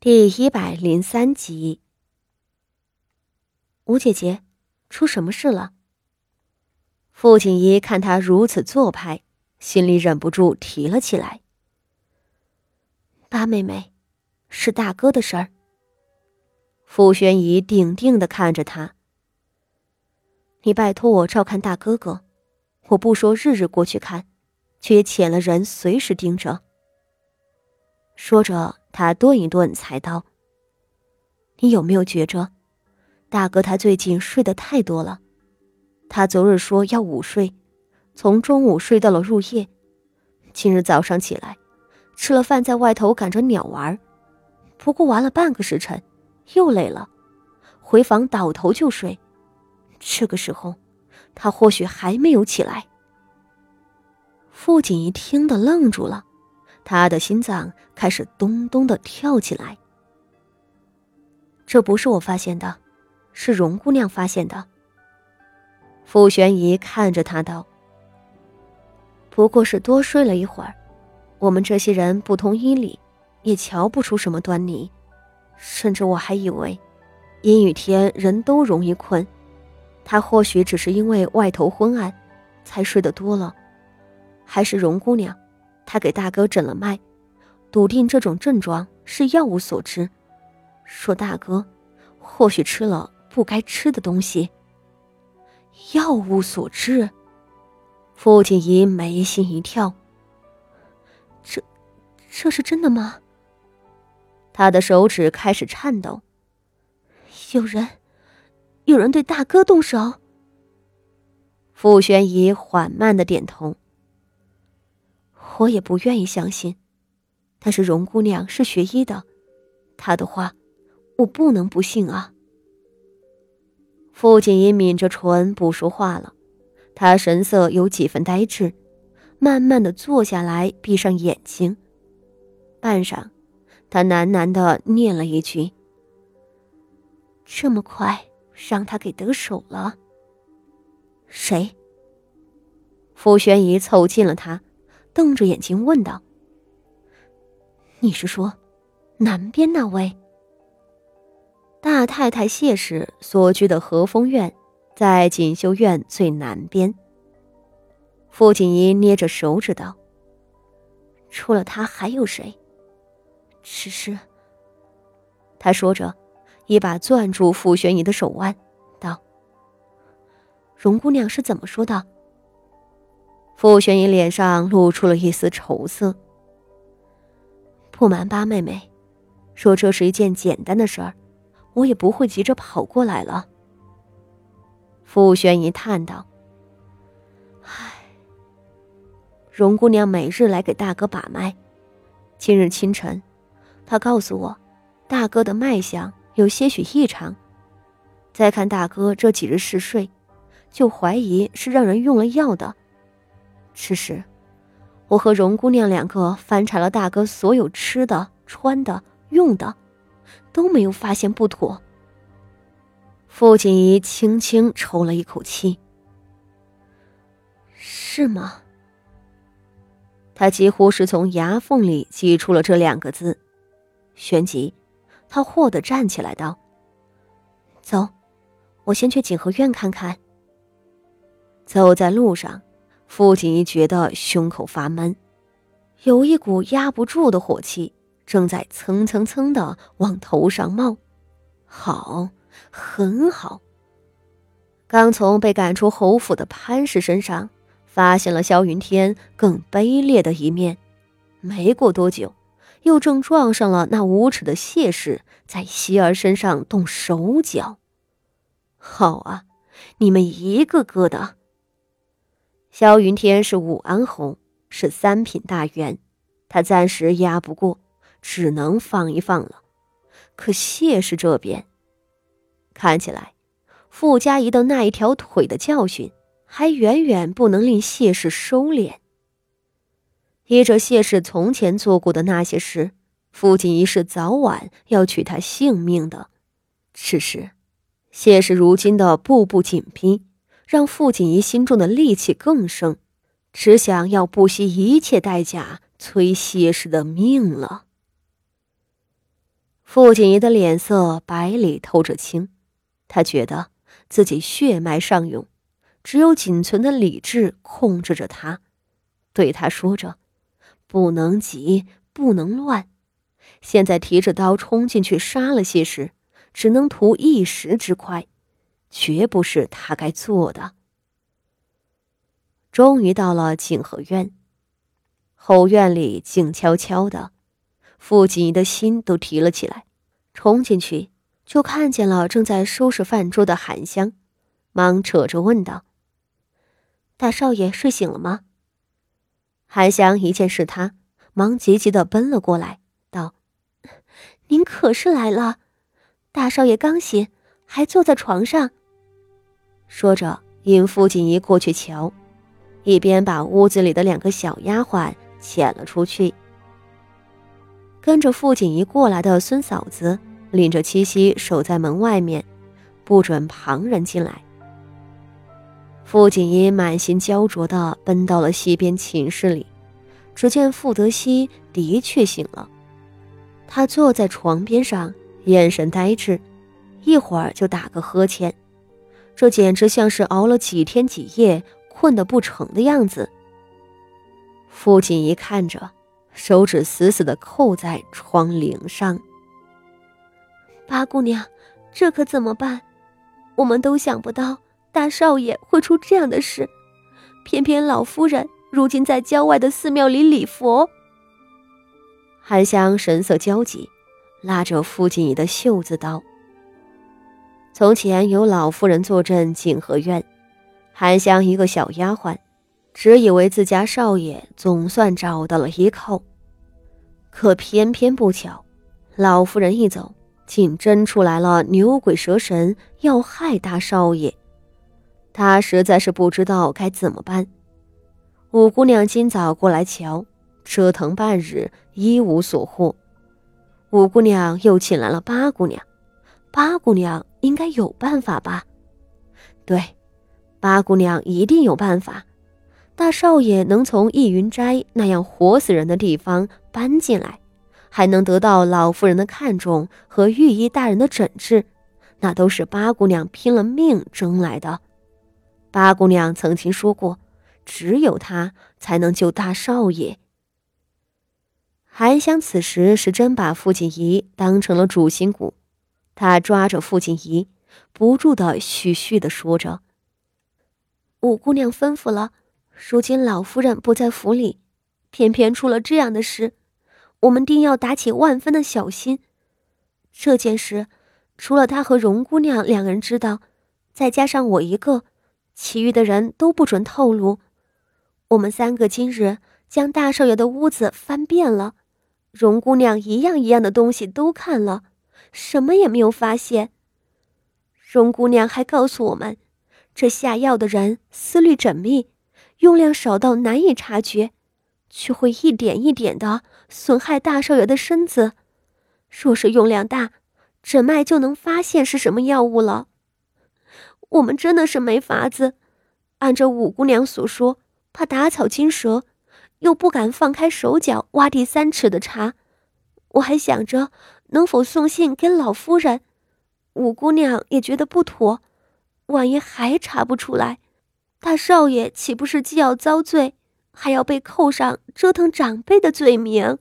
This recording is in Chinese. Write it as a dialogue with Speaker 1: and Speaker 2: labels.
Speaker 1: 第一百零三集，吴姐姐，出什么事了？傅锦仪看他如此做派，心里忍不住提了起来。八妹妹，是大哥的事儿。傅宣仪定定的看着他。你拜托我照看大哥哥，我不说日日过去看，却也遣了人随时盯着。说着，他顿一顿，才道：“你有没有觉着，大哥他最近睡得太多了？他昨日说要午睡，从中午睡到了入夜，今日早上起来，吃了饭，在外头赶着鸟玩，不过玩了半个时辰，又累了，回房倒头就睡。这个时候，他或许还没有起来。”傅锦一听得愣住了。他的心脏开始咚咚的跳起来。这不是我发现的，是荣姑娘发现的。傅玄仪看着他道：“不过是多睡了一会儿，我们这些人不通医理，也瞧不出什么端倪。甚至我还以为，阴雨天人都容易困，他或许只是因为外头昏暗，才睡得多了。还是荣姑娘。”他给大哥诊了脉，笃定这种症状是药物所致，说大哥或许吃了不该吃的东西。药物所致，傅锦仪眉心一跳。这，这是真的吗？他的手指开始颤抖。有人，有人对大哥动手。傅宣仪缓慢的点头。我也不愿意相信，但是荣姑娘是学医的，她的话我不能不信啊。傅锦衣抿着唇不说话了，他神色有几分呆滞，慢慢的坐下来，闭上眼睛。半晌，他喃喃的念了一句：“这么快让他给得手了。”谁？傅玄仪凑近了他。瞪着眼睛问道：“你是说，南边那位大太太谢氏所居的和风院，在锦绣院最南边？”傅锦衣捏着手指道：“除了他还有谁？”只是，他说着，一把攥住傅玄仪的手腕，道：“荣姑娘是怎么说的？”傅玄仪脸上露出了一丝愁色。不瞒八妹妹，说这是一件简单的事儿，我也不会急着跑过来了。傅玄仪叹道：“唉，荣姑娘每日来给大哥把脉，今日清晨，她告诉我，大哥的脉象有些许异常。再看大哥这几日嗜睡，就怀疑是让人用了药的。”此时，我和荣姑娘两个翻查了大哥所有吃的、穿的、用的，都没有发现不妥。傅锦仪轻轻抽了一口气：“是吗？”他几乎是从牙缝里挤出了这两个字。旋即，他霍地站起来道：“走，我先去锦和院看看。”走在路上。傅锦衣觉得胸口发闷，有一股压不住的火气正在蹭蹭蹭的往头上冒。好，很好。刚从被赶出侯府的潘氏身上发现了萧云天更卑劣的一面，没过多久，又正撞上了那无耻的谢氏在希儿身上动手脚。好啊，你们一个个的！萧云天是武安侯，是三品大员，他暂时压不过，只能放一放了。可谢氏这边，看起来，傅家仪的那一条腿的教训，还远远不能令谢氏收敛。依着谢氏从前做过的那些事，傅锦仪是早晚要取他性命的。只是，谢氏如今的步步紧逼。让傅锦仪心中的戾气更盛，只想要不惜一切代价催谢氏的命了。傅锦仪的脸色白里透着青，他觉得自己血脉上涌，只有仅存的理智控制着他，对他说着：“不能急，不能乱。现在提着刀冲进去杀了谢氏，只能图一时之快，绝不是他该做的。”终于到了景和院，后院里静悄悄的。傅锦仪的心都提了起来，冲进去就看见了正在收拾饭桌的韩香，忙扯着问道：“大少爷睡醒了吗？”韩香一见是他，忙急急的奔了过来，道：“您可是来了，大少爷刚醒，还坐在床上。”说着，引傅锦仪过去瞧，一边把屋子里的两个小丫鬟遣了出去。跟着傅锦仪过来的孙嫂子领着七夕守在门外面，不准旁人进来。傅锦仪满心焦灼地奔到了西边寝室里，只见傅德熙的确醒了，他坐在床边上，眼神呆滞，一会儿就打个呵欠，这简直像是熬了几天几夜困得不成的样子。傅锦仪看着。手指死死的扣在窗棂上。八姑娘，这可怎么办？我们都想不到大少爷会出这样的事，偏偏老夫人如今在郊外的寺庙里礼佛。韩香神色焦急，拉着傅锦仪的袖子道：“从前有老夫人坐镇景和院，韩香一个小丫鬟。”只以为自家少爷总算找到了依靠，可偏偏不巧，老夫人一走，竟真出来了牛鬼蛇神要害大少爷。他实在是不知道该怎么办。五姑娘今早过来瞧，折腾半日一无所获。五姑娘又请来了八姑娘，八姑娘应该有办法吧？对，八姑娘一定有办法。大少爷能从逸云斋那样活死人的地方搬进来，还能得到老夫人的看重和御医大人的诊治，那都是八姑娘拼了命争来的。八姑娘曾经说过，只有她才能救大少爷。韩香此时是真把傅锦仪当成了主心骨，他抓着傅锦仪，不住的絮絮的说着：“五姑娘吩咐了。”如今老夫人不在府里，偏偏出了这样的事，我们定要打起万分的小心。这件事，除了她和荣姑娘两个人知道，再加上我一个，其余的人都不准透露。我们三个今日将大少爷的屋子翻遍了，荣姑娘一样一样的东西都看了，什么也没有发现。荣姑娘还告诉我们，这下药的人思虑缜密。用量少到难以察觉，却会一点一点的损害大少爷的身子。若是用量大，诊脉就能发现是什么药物了。我们真的是没法子。按照五姑娘所说，怕打草惊蛇，又不敢放开手脚挖地三尺的查。我还想着能否送信给老夫人，五姑娘也觉得不妥。万一还查不出来。大少爷岂不是既要遭罪，还要被扣上折腾长辈的罪名？